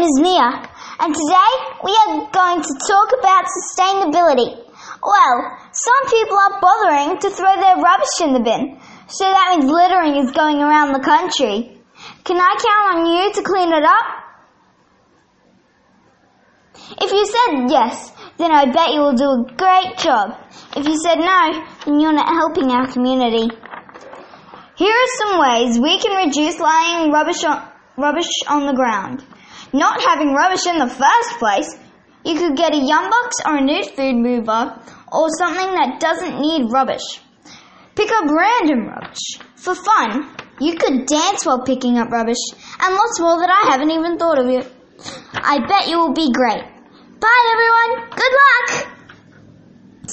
name is Mia, and today we are going to talk about sustainability. Well, some people are bothering to throw their rubbish in the bin, so that means littering is going around the country. Can I count on you to clean it up? If you said yes, then I bet you will do a great job. If you said no, then you're not helping our community. Here are some ways we can reduce lying rubbish on, rubbish on the ground. Not having rubbish in the first place. You could get a Yumbox or a nude food mover or something that doesn't need rubbish. Pick up random rubbish. For fun, you could dance while picking up rubbish and lots more that I haven't even thought of yet. I bet you will be great. Bye everyone.